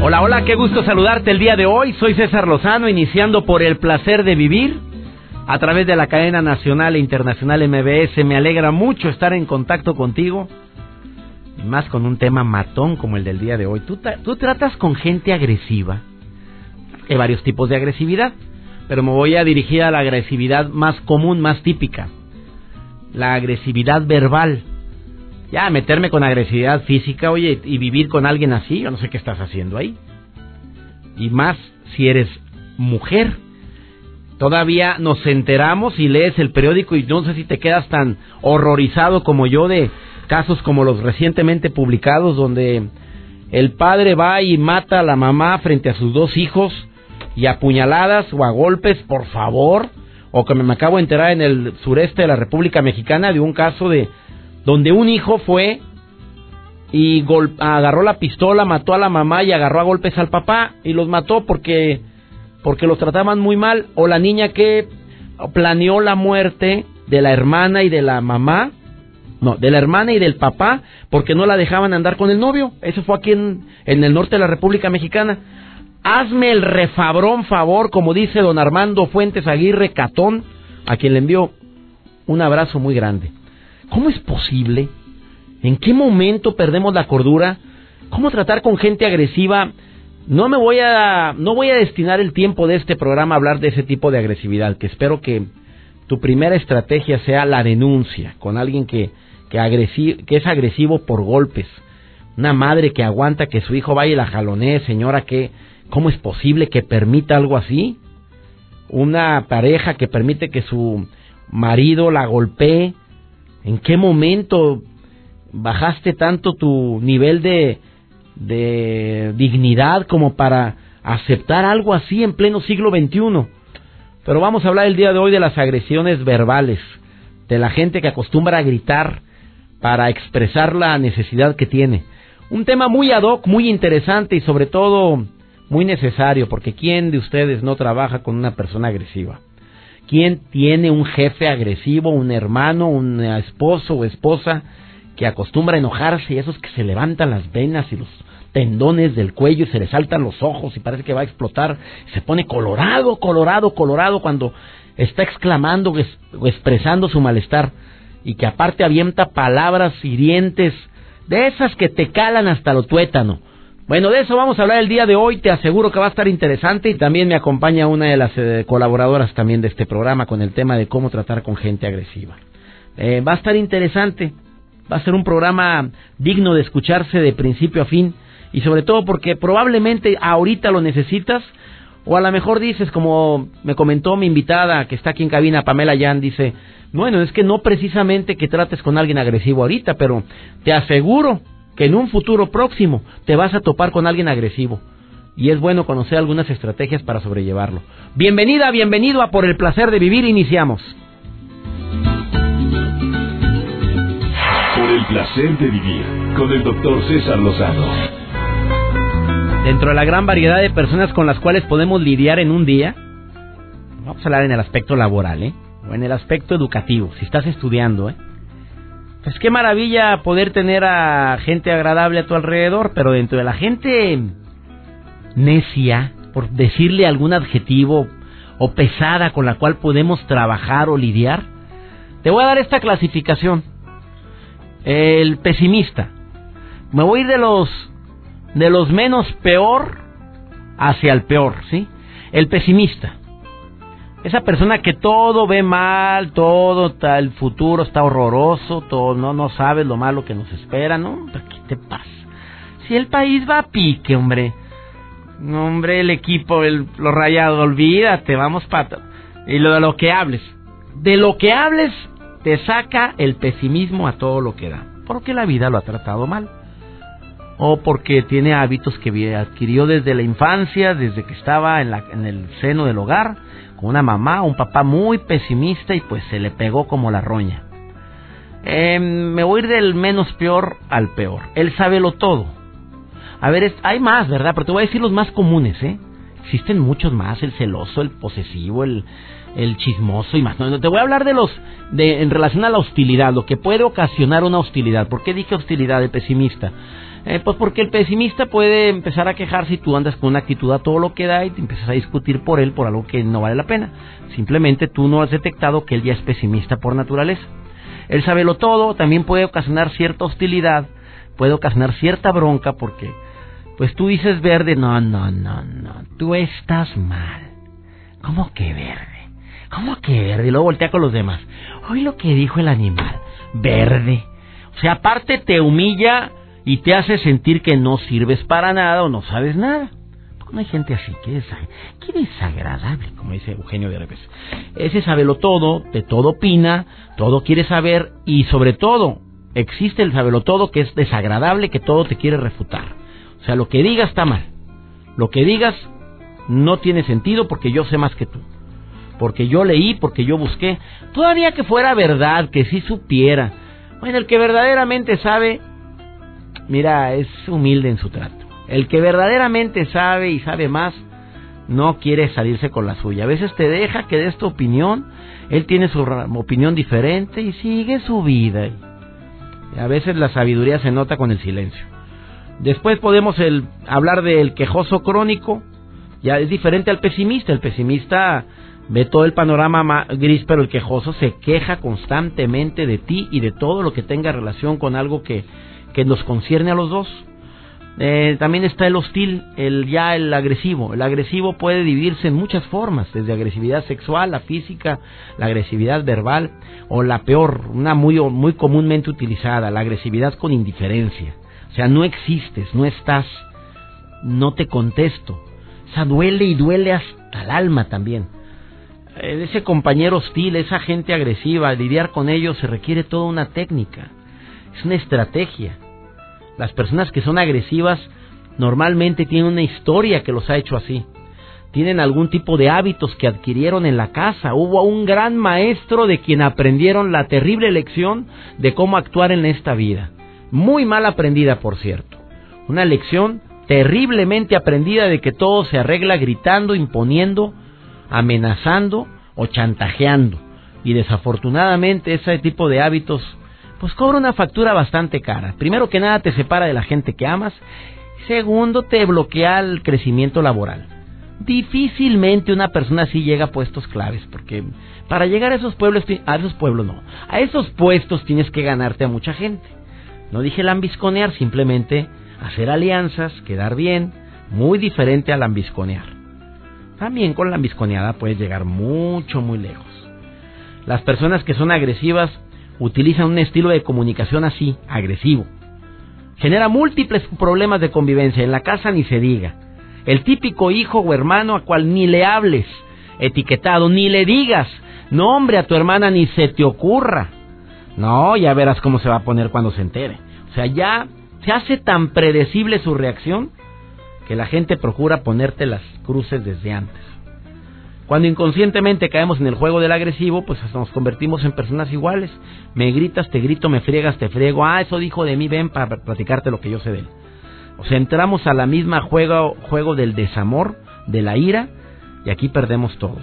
Hola, hola, qué gusto saludarte el día de hoy. Soy César Lozano, iniciando por el placer de vivir a través de la cadena nacional e internacional MBS. Me alegra mucho estar en contacto contigo, más con un tema matón como el del día de hoy. Tú, tú tratas con gente agresiva. Hay varios tipos de agresividad, pero me voy a dirigir a la agresividad más común, más típica. La agresividad verbal ya, meterme con agresividad física, oye, y vivir con alguien así, yo no sé qué estás haciendo ahí. Y más si eres mujer. Todavía nos enteramos y lees el periódico y no sé si te quedas tan horrorizado como yo de casos como los recientemente publicados donde el padre va y mata a la mamá frente a sus dos hijos y a puñaladas o a golpes, por favor. O que me acabo de enterar en el sureste de la República Mexicana de un caso de donde un hijo fue y agarró la pistola, mató a la mamá y agarró a golpes al papá y los mató porque porque los trataban muy mal o la niña que planeó la muerte de la hermana y de la mamá, no, de la hermana y del papá porque no la dejaban andar con el novio. Eso fue aquí en, en el norte de la República Mexicana. Hazme el refabrón favor, como dice don Armando Fuentes Aguirre Catón, a quien le envió un abrazo muy grande. ¿Cómo es posible? ¿En qué momento perdemos la cordura? ¿Cómo tratar con gente agresiva? No me voy a no voy a destinar el tiempo de este programa a hablar de ese tipo de agresividad, que espero que tu primera estrategia sea la denuncia con alguien que que, que es agresivo por golpes. Una madre que aguanta que su hijo vaya y la jalonee, señora, que ¿cómo es posible que permita algo así? Una pareja que permite que su marido la golpee, ¿En qué momento bajaste tanto tu nivel de, de dignidad como para aceptar algo así en pleno siglo XXI? Pero vamos a hablar el día de hoy de las agresiones verbales, de la gente que acostumbra a gritar para expresar la necesidad que tiene. Un tema muy ad hoc, muy interesante y sobre todo muy necesario, porque ¿quién de ustedes no trabaja con una persona agresiva? ¿Quién tiene un jefe agresivo, un hermano, un esposo o esposa que acostumbra a enojarse y esos que se levantan las venas y los tendones del cuello y se le saltan los ojos y parece que va a explotar, se pone colorado, colorado, colorado cuando está exclamando o expresando su malestar y que aparte avienta palabras hirientes de esas que te calan hasta lo tuétano bueno, de eso vamos a hablar el día de hoy. Te aseguro que va a estar interesante y también me acompaña una de las eh, colaboradoras también de este programa con el tema de cómo tratar con gente agresiva. Eh, va a estar interesante. Va a ser un programa digno de escucharse de principio a fin y sobre todo porque probablemente ahorita lo necesitas o a lo mejor dices, como me comentó mi invitada que está aquí en cabina, Pamela Yan, dice, bueno, es que no precisamente que trates con alguien agresivo ahorita, pero te aseguro que en un futuro próximo te vas a topar con alguien agresivo. Y es bueno conocer algunas estrategias para sobrellevarlo. Bienvenida, bienvenido a Por el Placer de Vivir, iniciamos. Por el Placer de Vivir, con el doctor César Lozano. Dentro de la gran variedad de personas con las cuales podemos lidiar en un día, vamos a hablar en el aspecto laboral, ¿eh? O en el aspecto educativo, si estás estudiando, ¿eh? Pues qué maravilla poder tener a gente agradable a tu alrededor, pero dentro de la gente necia, por decirle algún adjetivo, o pesada con la cual podemos trabajar o lidiar, te voy a dar esta clasificación. El pesimista. Me voy de los de los menos peor hacia el peor, ¿sí? El pesimista. Esa persona que todo ve mal, todo el futuro está horroroso, todo no no sabes lo malo que nos espera, ¿no? ¿Qué te pasa? Si el país va a pique, hombre. No, hombre, el equipo, el, los rayados, olvídate, vamos para... Y lo de lo que hables. De lo que hables te saca el pesimismo a todo lo que da. Porque la vida lo ha tratado mal. O porque tiene hábitos que adquirió desde la infancia, desde que estaba en, la, en el seno del hogar, con una mamá, un papá muy pesimista y pues se le pegó como la roña. Eh, me voy a ir del menos peor al peor. Él sabe lo todo. A ver, hay más, ¿verdad? Pero te voy a decir los más comunes, ¿eh? Existen muchos más, el celoso, el posesivo, el, el chismoso y más. No, te voy a hablar de los, de, en relación a la hostilidad, lo que puede ocasionar una hostilidad. ¿Por qué dije hostilidad de pesimista? Eh, pues porque el pesimista puede empezar a quejar si tú andas con una actitud a todo lo que da y te empiezas a discutir por él por algo que no vale la pena. Simplemente tú no has detectado que él ya es pesimista por naturaleza. Él sabe lo todo, también puede ocasionar cierta hostilidad, puede ocasionar cierta bronca porque pues tú dices verde, no, no, no, no, tú estás mal. ¿Cómo que verde? ¿Cómo que verde? Y luego voltea con los demás. Hoy lo que dijo el animal, verde. O sea, aparte te humilla y te hace sentir que no sirves para nada o no sabes nada. No hay gente así, qué, desagradable, como dice Eugenio de Revés. Ese sabelo todo, de todo opina, todo quiere saber y sobre todo existe el sabelo todo que es desagradable, que todo te quiere refutar. O sea, lo que digas está mal. Lo que digas no tiene sentido porque yo sé más que tú. Porque yo leí, porque yo busqué. Todavía que fuera verdad, que sí supiera. Bueno, el que verdaderamente sabe mira, es humilde en su trato. El que verdaderamente sabe y sabe más, no quiere salirse con la suya. A veces te deja que des tu opinión, él tiene su opinión diferente y sigue su vida. Y a veces la sabiduría se nota con el silencio. Después podemos el, hablar del quejoso crónico, ya es diferente al pesimista. El pesimista ve todo el panorama gris, pero el quejoso se queja constantemente de ti y de todo lo que tenga relación con algo que que nos concierne a los dos. Eh, también está el hostil, el ya el agresivo. El agresivo puede dividirse en muchas formas, desde agresividad sexual, la física, la agresividad verbal o la peor, una muy muy comúnmente utilizada, la agresividad con indiferencia. O sea, no existes, no estás, no te contesto. O sea, duele y duele hasta el alma también. Eh, ese compañero hostil, esa gente agresiva, lidiar con ellos se requiere toda una técnica, es una estrategia las personas que son agresivas normalmente tienen una historia que los ha hecho así. Tienen algún tipo de hábitos que adquirieron en la casa. Hubo un gran maestro de quien aprendieron la terrible lección de cómo actuar en esta vida. Muy mal aprendida, por cierto. Una lección terriblemente aprendida de que todo se arregla gritando, imponiendo, amenazando o chantajeando. Y desafortunadamente ese tipo de hábitos pues cobra una factura bastante cara. Primero que nada te separa de la gente que amas. Segundo, te bloquea el crecimiento laboral. Difícilmente una persona así llega a puestos claves, porque para llegar a esos pueblos, a esos pueblos no, a esos puestos tienes que ganarte a mucha gente. No dije lambisconear, simplemente hacer alianzas, quedar bien, muy diferente a lambisconear. También con lambisconeada puedes llegar mucho, muy lejos. Las personas que son agresivas utilizan un estilo de comunicación así, agresivo. Genera múltiples problemas de convivencia, en la casa ni se diga. El típico hijo o hermano a cual ni le hables, etiquetado, ni le digas, nombre a tu hermana ni se te ocurra. No, ya verás cómo se va a poner cuando se entere. O sea, ya se hace tan predecible su reacción que la gente procura ponerte las cruces desde antes. Cuando inconscientemente caemos en el juego del agresivo, pues nos convertimos en personas iguales. Me gritas, te grito, me friegas, te friego. Ah, eso dijo de mí, ven para platicarte lo que yo sé de él. O sea, entramos a la misma juego, juego del desamor, de la ira, y aquí perdemos todos.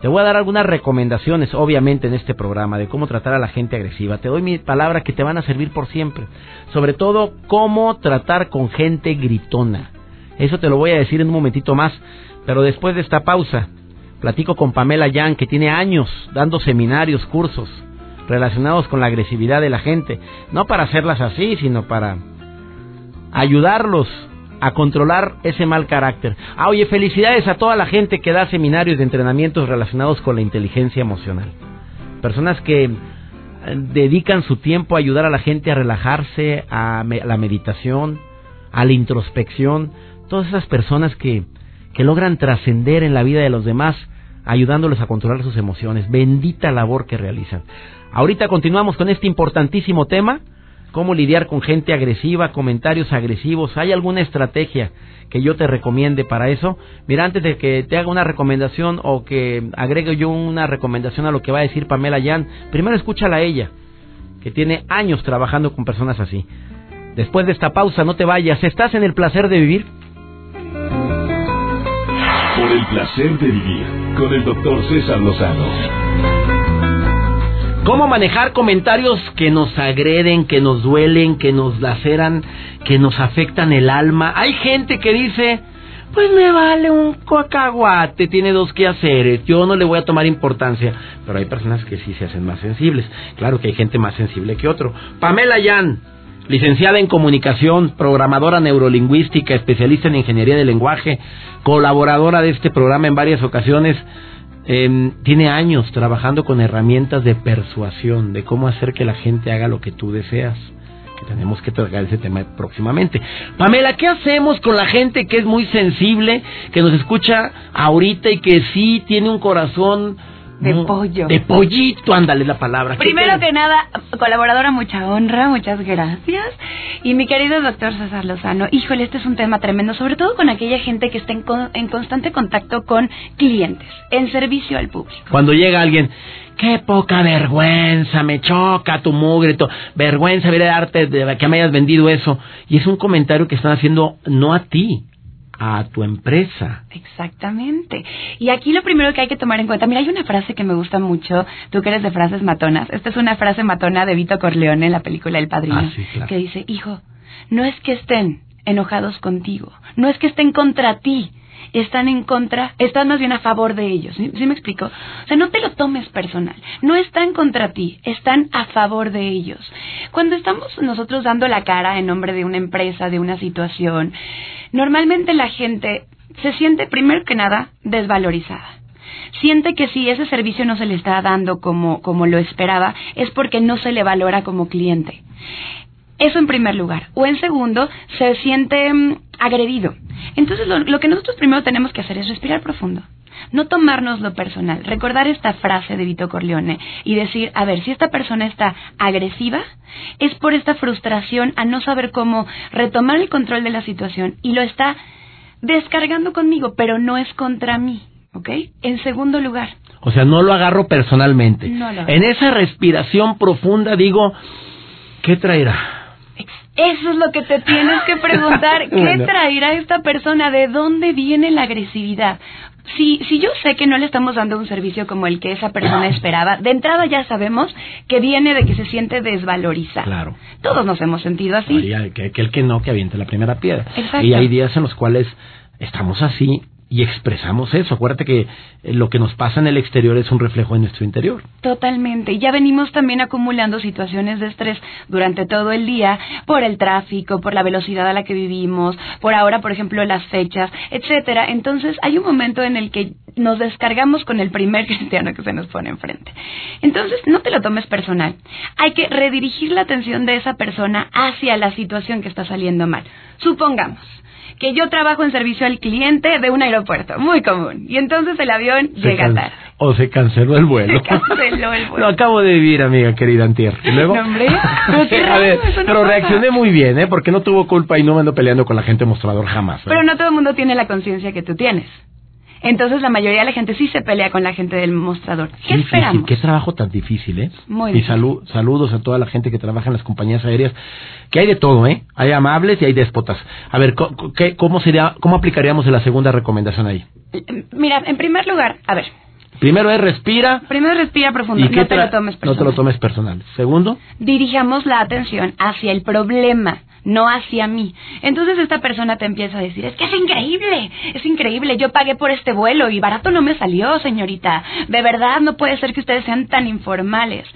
Te voy a dar algunas recomendaciones, obviamente, en este programa de cómo tratar a la gente agresiva. Te doy mi palabra que te van a servir por siempre. Sobre todo, cómo tratar con gente gritona. Eso te lo voy a decir en un momentito más, pero después de esta pausa. Platico con Pamela Yang, que tiene años dando seminarios, cursos relacionados con la agresividad de la gente. No para hacerlas así, sino para ayudarlos a controlar ese mal carácter. Ah, oye, felicidades a toda la gente que da seminarios de entrenamientos relacionados con la inteligencia emocional. Personas que eh, dedican su tiempo a ayudar a la gente a relajarse, a la meditación, a la introspección. Todas esas personas que que logran trascender en la vida de los demás, ayudándoles a controlar sus emociones. Bendita labor que realizan. Ahorita continuamos con este importantísimo tema. cómo lidiar con gente agresiva, comentarios agresivos. ¿Hay alguna estrategia que yo te recomiende para eso? Mira, antes de que te haga una recomendación o que agregue yo una recomendación a lo que va a decir Pamela Yan, primero escúchala a ella, que tiene años trabajando con personas así. Después de esta pausa, no te vayas. ¿Estás en el placer de vivir? El placer de vivir con el doctor César Lozano. ¿Cómo manejar comentarios que nos agreden, que nos duelen, que nos laceran, que nos afectan el alma? Hay gente que dice, pues me vale un cocahuate, tiene dos quehaceres, yo no le voy a tomar importancia. Pero hay personas que sí se hacen más sensibles. Claro que hay gente más sensible que otro. Pamela Yan, licenciada en comunicación, programadora neurolingüística, especialista en ingeniería de lenguaje, colaboradora de este programa en varias ocasiones. Em, tiene años trabajando con herramientas de persuasión, de cómo hacer que la gente haga lo que tú deseas. Que tenemos que tratar ese tema próximamente. Pamela, ¿qué hacemos con la gente que es muy sensible, que nos escucha ahorita y que sí tiene un corazón de pollo. De pollito, ándale la palabra. Primero que nada, colaboradora, mucha honra, muchas gracias. Y mi querido doctor César Lozano, híjole, este es un tema tremendo, sobre todo con aquella gente que está en, en constante contacto con clientes, en servicio al público. Cuando llega alguien, qué poca vergüenza, me choca tu mugre, vergüenza ver darte de que me hayas vendido eso. Y es un comentario que están haciendo no a ti, a tu empresa. Exactamente. Y aquí lo primero que hay que tomar en cuenta, mira, hay una frase que me gusta mucho, tú que eres de frases matonas, esta es una frase matona de Vito Corleone en la película El Padrino, ah, que dice, hijo, no es que estén enojados contigo, no es que estén contra ti, están en contra, están más bien a favor de ellos. ¿Sí, me explico? O sea, no te lo tomes personal. No están contra ti, están a favor de ellos. Cuando estamos nosotros dando la cara en nombre de una empresa, de una situación, normalmente la gente se siente, primero que nada, desvalorizada siente que si ese servicio no se le está dando como, como lo esperaba, es porque no se le valora como cliente. Eso en primer lugar. O en segundo, se siente mm, agredido. Entonces lo, que nosotros primero tenemos que hacer es respirar profundo. No tomarnos lo personal. Recordar esta frase de Vito Corleone y decir, a ver, si esta persona está agresiva, es por esta frustración a no saber cómo retomar el control de la situación y lo está descargando conmigo, pero no es contra mí. ¿Ok? En segundo lugar. O sea, no lo agarro personalmente. en esa respiración profunda digo, ¿qué traerá? Eso es lo que te tienes que preguntar. ¿Qué traerá esta persona? ¿De dónde viene la agresividad? Si, si yo sé que no le estamos dando un servicio como el que esa persona esperaba, de entrada ya sabemos que viene de que se siente desvalorizado. Claro. Todos nos hemos sentido así. que, que el que no, que aviente la primera piedra. Y hay días en los cuales estamos así y expresamos eso. Acuérdate que eh, lo que nos pasa en el exterior es un reflejo de nuestro interior. Totalmente. Ya venimos también acumulando situaciones de estrés durante todo el día por el tráfico, por la velocidad a la que vivimos, por ahora, por ejemplo, las fechas, etcétera. Entonces, hay un momento en el que nos descargamos con el primer cristiano que se nos pone enfrente. Entonces, no te lo tomes personal. Hay que redirigir la atención de esa persona hacia la situación que está saliendo mal. Supongamos que yo trabajo en servicio al cliente de un aeropuerto, muy común. Y entonces el avión llega tarde. O se canceló el vuelo. Se canceló el vuelo. Lo acabo de vivir, amiga querida Antier. ¿Y luego? hombre, pero, a ver, pero reaccioné muy bien, ¿eh? Porque no tuvo culpa y no me ando peleando con la gente mostrador jamás. ¿eh? Pero no todo el mundo tiene la conciencia que tú tienes. Entonces la mayoría de la gente sí se pelea con la gente del mostrador. ¿Qué, esperamos? Qué trabajo tan difícil, ¿eh? Muy y saludos a toda la gente que trabaja en las compañías aéreas, que hay de todo, ¿eh? Hay amables y hay déspotas. A ver, ¿cómo, sería, cómo aplicaríamos la segunda recomendación ahí? Mira, en primer lugar, a ver. Primero es respira. Primero respira profundo. no te lo tomes personal. No te lo tomes personal. Segundo. Dirijamos la atención hacia el problema no hacia mí. Entonces esta persona te empieza a decir, es que es increíble, es increíble, yo pagué por este vuelo y barato no me salió, señorita. De verdad no puede ser que ustedes sean tan informales.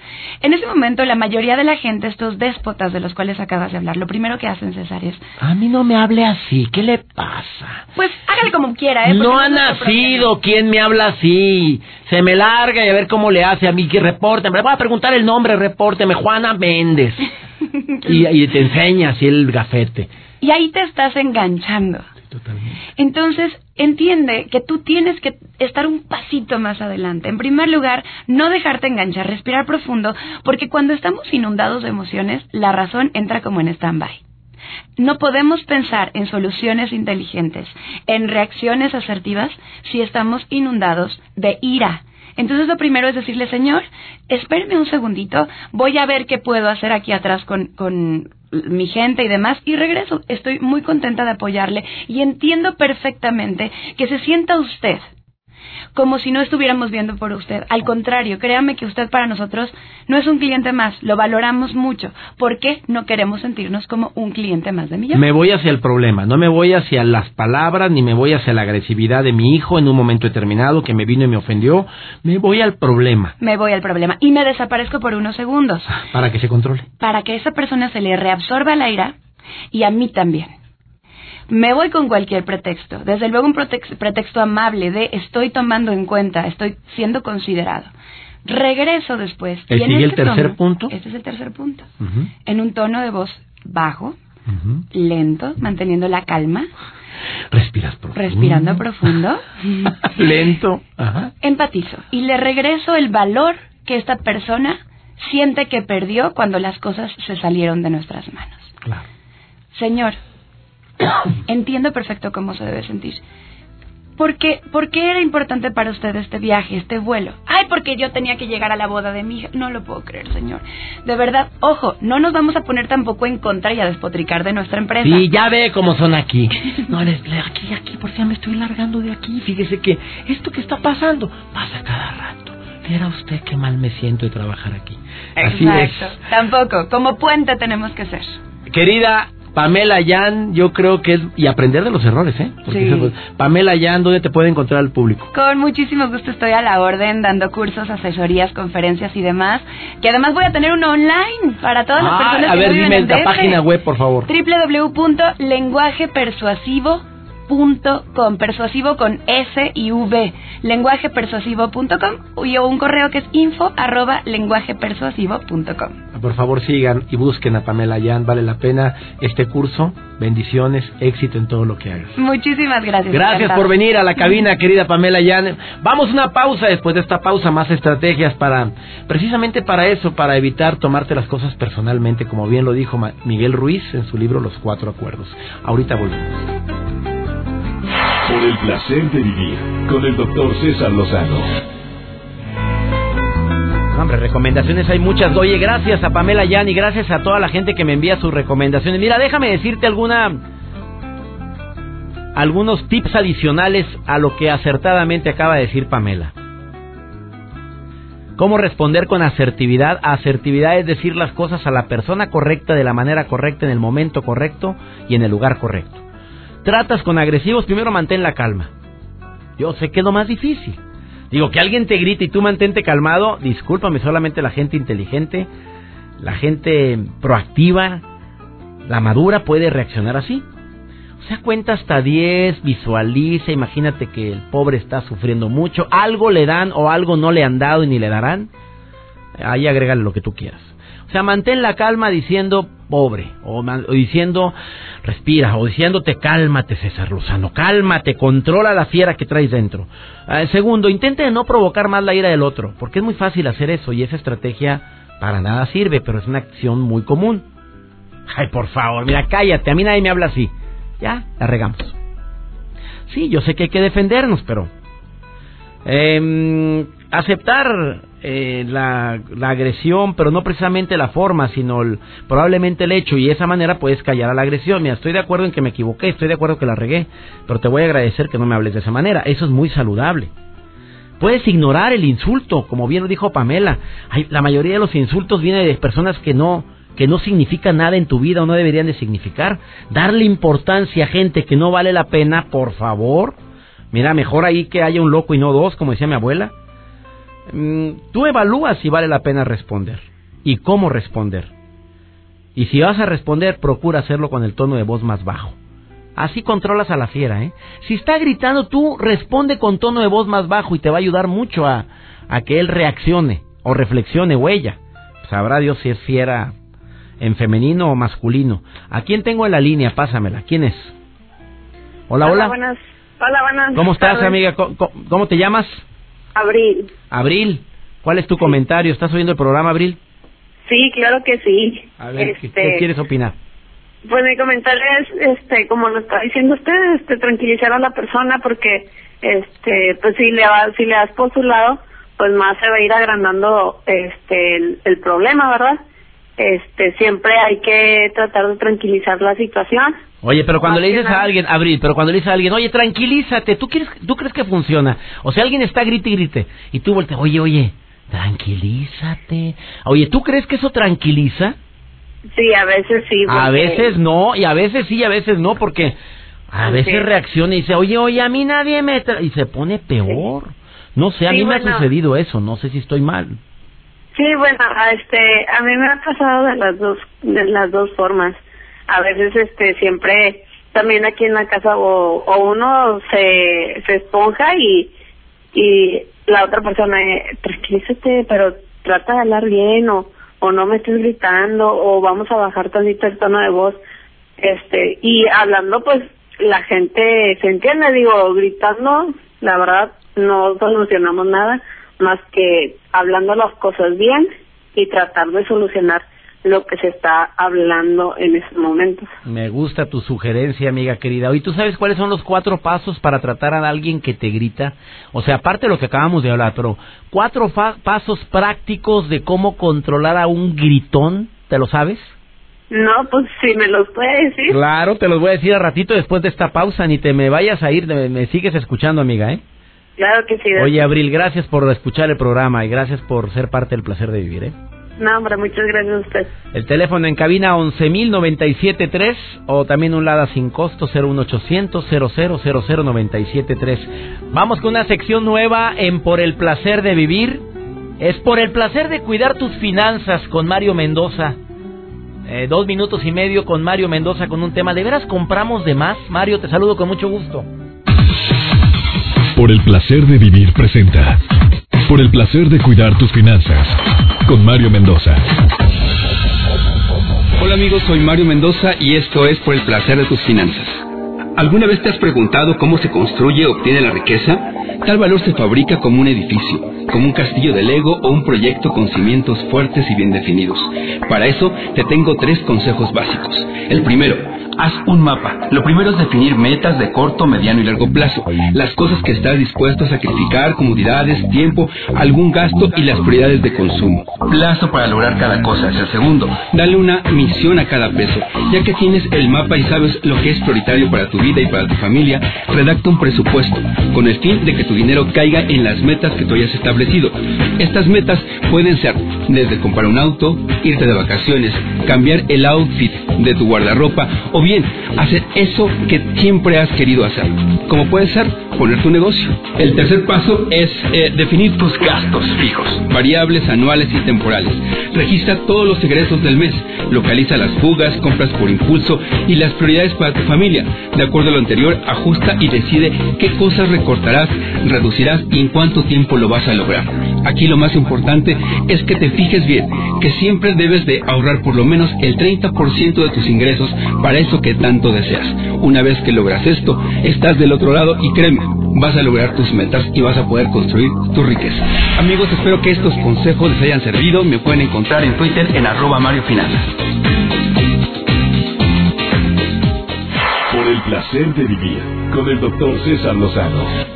En ese momento la mayoría de la gente, estos déspotas de los cuales acabas de hablar, lo primero que hacen, César, es... A mí no me hable así, ¿qué le pasa? Pues hágale como quiera, ¿eh? No ha nacido quien me habla así. Se me larga y a ver cómo le hace a mí, que reporte. Me voy a preguntar el nombre, repórteme, Juana Méndez. y, te enseña así el gafete. Y ahí te estás enganchando. Totalmente. Entonces, entiende que tú tienes que estar un pasito más adelante. En primer lugar, no dejarte enganchar, respirar profundo, porque cuando estamos inundados de emociones, la razón entra como en stand-by. No podemos pensar en soluciones inteligentes, en reacciones asertivas, si estamos inundados de ira. Entonces lo primero es decirle, Señor, espéreme un segundito, voy a ver qué puedo hacer aquí atrás con, con mi gente y demás y regreso. Estoy muy contenta de apoyarle y entiendo perfectamente que se sienta usted como si no estuviéramos viendo por usted. Al contrario, créame que usted para nosotros no es un cliente más, lo valoramos mucho. ¿Por qué no queremos sentirnos como un cliente más de millón? Me voy hacia el problema, no me voy hacia las palabras ni me voy hacia la agresividad de mi hijo en un momento determinado que me vino y me ofendió. Me voy al problema. Me voy al problema y me desaparezco por unos segundos. Para que se controle. Para que esa persona se le reabsorba la ira y a mí también. Me voy con cualquier pretexto, desde luego un pretexto, amable de estoy tomando en cuenta, estoy siendo considerado. Regreso después. ¿El sigue el este tercer punto? Este es el tercer punto. En un tono de voz bajo, lento, manteniendo la calma. Respiras profundo. Respirando profundo. lento. Empatizo. Y le regreso el valor que esta persona siente que perdió cuando las cosas se salieron de nuestras manos. Claro. Señor, Entiendo perfecto cómo se debe sentir. ¿Por qué, ¿Por qué era importante para usted este viaje, este vuelo? Ay, porque yo tenía que llegar a la boda de mi hija. No lo puedo creer, señor. De verdad, ojo, no nos vamos a poner tampoco en contra y a despotricar de nuestra empresa. Sí, ya ve cómo son aquí. No, aquí, aquí, por fin me estoy largando de aquí. Fíjese que esto que está pasando pasa cada rato. Era usted qué mal me siento de trabajar aquí. Así Exacto. Tampoco. Como puente tenemos que ser. Querida Pamela Yan, yo creo que es. Y aprender de los errores, ¿eh? sí. Pamela Yan, ¿dónde te puede encontrar el público? Con muchísimo gusto estoy a la orden, dando cursos, asesorías, conferencias y demás. Que además voy a tener uno online para todas las ah, personas a ver, dime la página web, por favor. www.lenguajepersuasivo.com com persuasivo con S y V, lenguajepersuasivo.com y un correo que es info arroba lenguajepersuasivo.com. Por favor sigan y busquen a Pamela Yan, vale la pena este curso. Bendiciones, éxito en todo lo que hagas. Muchísimas gracias. Gracias por venir a la cabina, querida Pamela Yan. Vamos a una pausa, después de esta pausa más estrategias para, precisamente para eso, para evitar tomarte las cosas personalmente, como bien lo dijo Miguel Ruiz en su libro Los Cuatro Acuerdos. Ahorita volvemos. Por el placer de vivir con el doctor César Lozano. Hombre, recomendaciones hay muchas. Oye, gracias a Pamela Yan y gracias a toda la gente que me envía sus recomendaciones. Mira, déjame decirte alguna algunos tips adicionales a lo que acertadamente acaba de decir Pamela. ¿Cómo responder con asertividad? Asertividad es decir las cosas a la persona correcta, de la manera correcta, en el momento correcto y en el lugar correcto tratas con agresivos, primero mantén la calma. Yo sé que es lo más difícil. Digo, que alguien te grite y tú mantente calmado, discúlpame, solamente la gente inteligente, la gente proactiva, la madura puede reaccionar así. O sea, cuenta hasta 10, visualiza, imagínate que el pobre está sufriendo mucho, algo le dan o algo no le han dado y ni le darán. Ahí agrégale lo que tú quieras. O sea, mantén la calma diciendo pobre, o, diciendo respira, o diciéndote cálmate César Luzano, cálmate, controla la fiera que traes dentro. Ah, segundo, intente no provocar más la ira del otro, porque es muy fácil hacer eso y esa estrategia para nada sirve, pero es una acción muy común. Ay, por favor, mira, cállate, a mí nadie me habla así. Ya, la regamos. Sí, yo sé que hay que defendernos, pero... Eh, aceptar eh, la, agresión, pero no precisamente la forma, sino probablemente el hecho, y de esa manera puedes callar a la agresión. Mira, estoy de acuerdo en que me equivoqué, estoy de acuerdo que la regué, pero te voy a agradecer que no me hables de esa manera. Eso es muy saludable. Puedes ignorar el insulto, como bien lo dijo Pamela. la mayoría de los insultos vienen de personas que no, que no significan nada en tu vida o no deberían de significar. Darle importancia a gente que no vale la pena, por favor. Mira, mejor ahí que haya un loco y no dos, como decía mi abuela. Mm, tú evalúas si vale la pena responder y cómo responder. Y si vas a responder, procura hacerlo con el tono de voz más bajo. Así controlas a la fiera, ¿eh? Si está gritando, tú responde con tono de voz más bajo y te va a ayudar mucho a, a que él reaccione o reflexione o ella. Sabrá Dios si es fiera en femenino o masculino. ¿A quién tengo en la línea? Pásamela. ¿Quién es? Hola, hola. buenas. Hola, buenas. ¿Cómo estás, amiga? ¿Cómo, cómo- cómo te llamas? Abril. Abril. ¿Cuál es tu comentario? ¿Estás oyendo el programa, Abril? Sí, claro que sí. A ver, ¿qué, Este, qué quieres opinar? Pues mi comentario es, este, como lo está diciendo usted, este, tranquilizar a la persona porque, este, pues si le va, si le das por su lado, pues más se va a ir agrandando, este, el, el problema, ¿verdad? Este, siempre hay que tratar de tranquilizar la situación. Oye, pero cuando le dices a alguien, Abril, pero cuando le dices a alguien, oye, tranquilízate, ¿tú, quieres, ¿tú crees que funciona? O sea, alguien está grite y grite, y tú volteas, oye, oye, tranquilízate. Oye, ¿tú crees que eso tranquiliza? Sí, a veces sí. A veces no, y a veces sí, y a veces no, porque a veces reacciona y dice, oye, oye, a mí nadie me... tra-", Y se pone peor. No sé, a Sí, mí me ha sucedido eso, no sé si estoy mal. Sí, bueno, a este, a mí me ha pasado de las dos, de las dos formas. A veces, este, siempre, también aquí en la casa, o, uno se, se esponja y, y la otra persona, eh, tranquilízate, pero trata de hablar bien, o, o no me estés gritando, o vamos a bajar tantito el tono de voz. Este, y hablando, pues, la gente se entiende, digo, gritando, la verdad, no solucionamos nada más que hablando las cosas bien y tratar de solucionar lo que se está hablando en esos momentos. Me gusta tu sugerencia, amiga querida. Oye, ¿tú sabes cuáles son los cuatro pasos para tratar a alguien que te grita? O sea, aparte de lo que acabamos de hablar, pero cuatro fa- pasos prácticos de cómo controlar a un gritón, ¿te lo sabes? No, pues si me los puede decir. Claro, te los voy a decir a ratito después de esta pausa, ni te me vayas a ir, me, me sigues escuchando, amiga, ¿eh? Claro que sí. Oye, Abril, gracias por escuchar el programa y gracias por ser parte del placer de vivir, ¿eh? No, hombre, muchas gracias a usted. El teléfono en cabina 11.097.3 o también un lada sin costo 01800 0000973. Vamos con una sección nueva en Por el placer de vivir. Es por el placer de cuidar tus finanzas con Mario Mendoza. Eh, dos minutos y medio con Mario Mendoza con un tema. ¿De veras compramos de más? Mario, te saludo con mucho gusto. Por el placer de vivir presenta. Por el placer de cuidar tus finanzas. Con Mario Mendoza. Hola amigos, soy Mario Mendoza y esto es Por el placer de tus finanzas. ¿Alguna vez te has preguntado cómo se construye o obtiene la riqueza? Tal valor se fabrica como un edificio, como un castillo de Lego o un proyecto con cimientos fuertes y bien definidos. Para eso te tengo tres consejos básicos. El primero, haz un mapa. Lo primero es definir metas de corto, mediano y largo plazo. Las cosas que estás dispuesto a sacrificar, comodidades, tiempo, algún gasto y las prioridades de consumo. Plazo para lograr cada cosa es el segundo. Dale una misión a cada peso. Ya que tienes el mapa y sabes lo que es prioritario para tu vida y para tu familia, redacta un presupuesto con el fin de que tu dinero caiga en las metas que tú hayas establecido. Estas metas pueden ser desde comprar un auto, irte de vacaciones, cambiar el outfit de tu guardarropa o bien hacer eso que siempre has querido hacer. Como puede ser poner tu negocio. El tercer paso es eh, definir tus gastos fijos, variables, anuales y temporales. Registra todos los egresos del mes, localiza las fugas, compras por impulso y las prioridades para tu familia. De acuerdo a lo anterior, ajusta y decide qué cosas recortarás, reducirás y en cuánto tiempo lo vas a lograr. Aquí lo más importante es que te fijes bien, que siempre debes de ahorrar por lo menos el 30% de tus ingresos para que tanto deseas. Una vez que logras esto, estás del otro lado y créeme, vas a lograr tus metas y vas a poder construir tu riqueza. Amigos, espero que estos consejos les hayan servido. Me pueden encontrar en Twitter en arroba Mario Finanzas. Por el placer de vivir. Con el doctor César Lozano.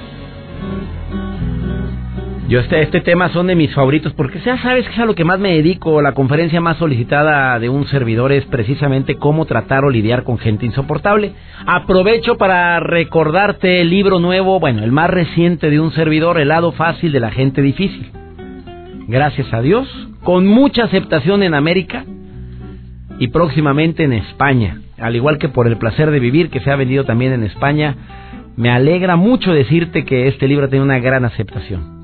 Yo este, este tema son de mis favoritos porque ya sabes que es a lo que más me dedico. La conferencia más solicitada de un servidor es precisamente cómo tratar o lidiar con gente insoportable. Aprovecho para recordarte el libro nuevo, bueno, el más reciente de un servidor, El lado fácil de la gente difícil. Gracias a Dios, con mucha aceptación en América y próximamente en España. Al igual que por el placer de vivir que se ha vendido también en España, me alegra mucho decirte que este libro tiene una gran aceptación.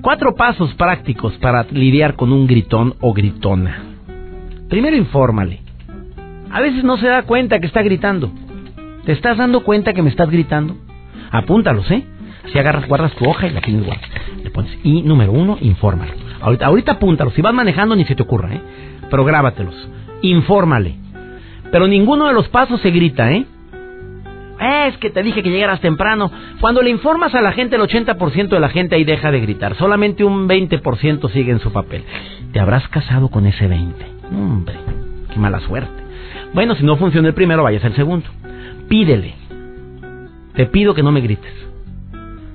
Cuatro pasos prácticos para lidiar con un gritón o gritona. Primero, infórmale. A veces no se da cuenta que está gritando. ¿Te estás dando cuenta que me estás gritando? Apúntalos, ¿eh? Si agarras, guardas tu hoja y la tienes guardada. Le pones, y número uno, infórmalo. Ahorita, ahorita apúntalos. Si vas manejando, ni se te ocurra, ¿eh? Pero grábatelos. Infórmale. Pero ninguno de los pasos se grita, ¿eh? Es que te dije que llegaras temprano. Cuando le informas a la gente, el 80% de la gente ahí deja de gritar. Solamente un 20% sigue en su papel. ¿Te habrás casado con ese 20? Hombre, qué mala suerte. Bueno, si no funciona el primero, vayas al segundo. Pídele. Te pido que no me grites.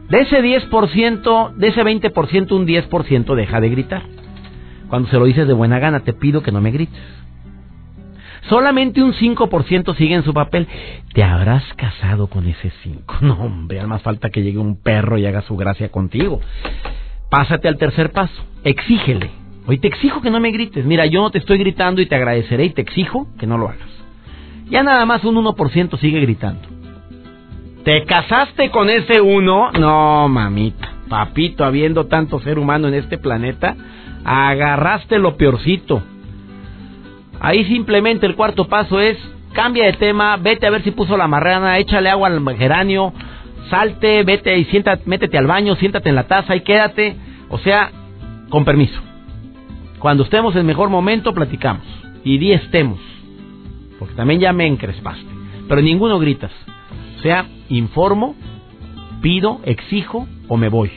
De ese 10%, de ese 20%, un 10% deja de gritar. Cuando se lo dices de buena gana, te pido que no me grites. Solamente un 5% sigue en su papel. ¿Te habrás casado con ese 5? No, hombre, al más falta que llegue un perro y haga su gracia contigo. Pásate al tercer paso. Exígele. Hoy te exijo que no me grites. Mira, yo no te estoy gritando y te agradeceré y te exijo que no lo hagas. Ya nada más un 1% sigue gritando. ¿Te casaste con ese uno? No, mamita. Papito, habiendo tanto ser humano en este planeta, agarraste lo peorcito. Ahí simplemente el cuarto paso es cambia de tema, vete a ver si puso la marrana, échale agua al geranio, salte, vete y siéntate, métete al baño, siéntate en la taza y quédate. O sea, con permiso. Cuando estemos en mejor momento, platicamos. Y di estemos. Porque también ya me encrespaste. Pero ninguno gritas. O sea, informo, pido, exijo o me voy.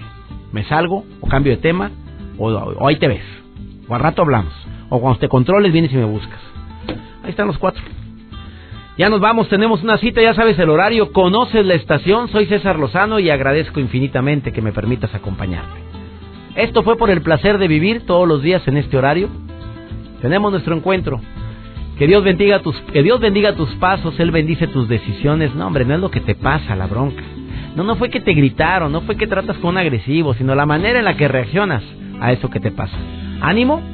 Me salgo o cambio de tema o, o ahí te ves. O al rato hablamos. O cuando te controles, vienes y me buscas. Ahí están los cuatro. Ya nos vamos, tenemos una cita, ya sabes el horario, conoces la estación, soy César Lozano y agradezco infinitamente que me permitas acompañarte. Esto fue por el placer de vivir todos los días en este horario. Tenemos nuestro encuentro. Que Dios bendiga tus, que Dios bendiga tus pasos, Él bendice tus decisiones. No, hombre, no es lo que te pasa, la bronca. No, no fue que te gritaron, no fue que tratas con un agresivo, sino la manera en la que reaccionas a eso que te pasa. Ánimo,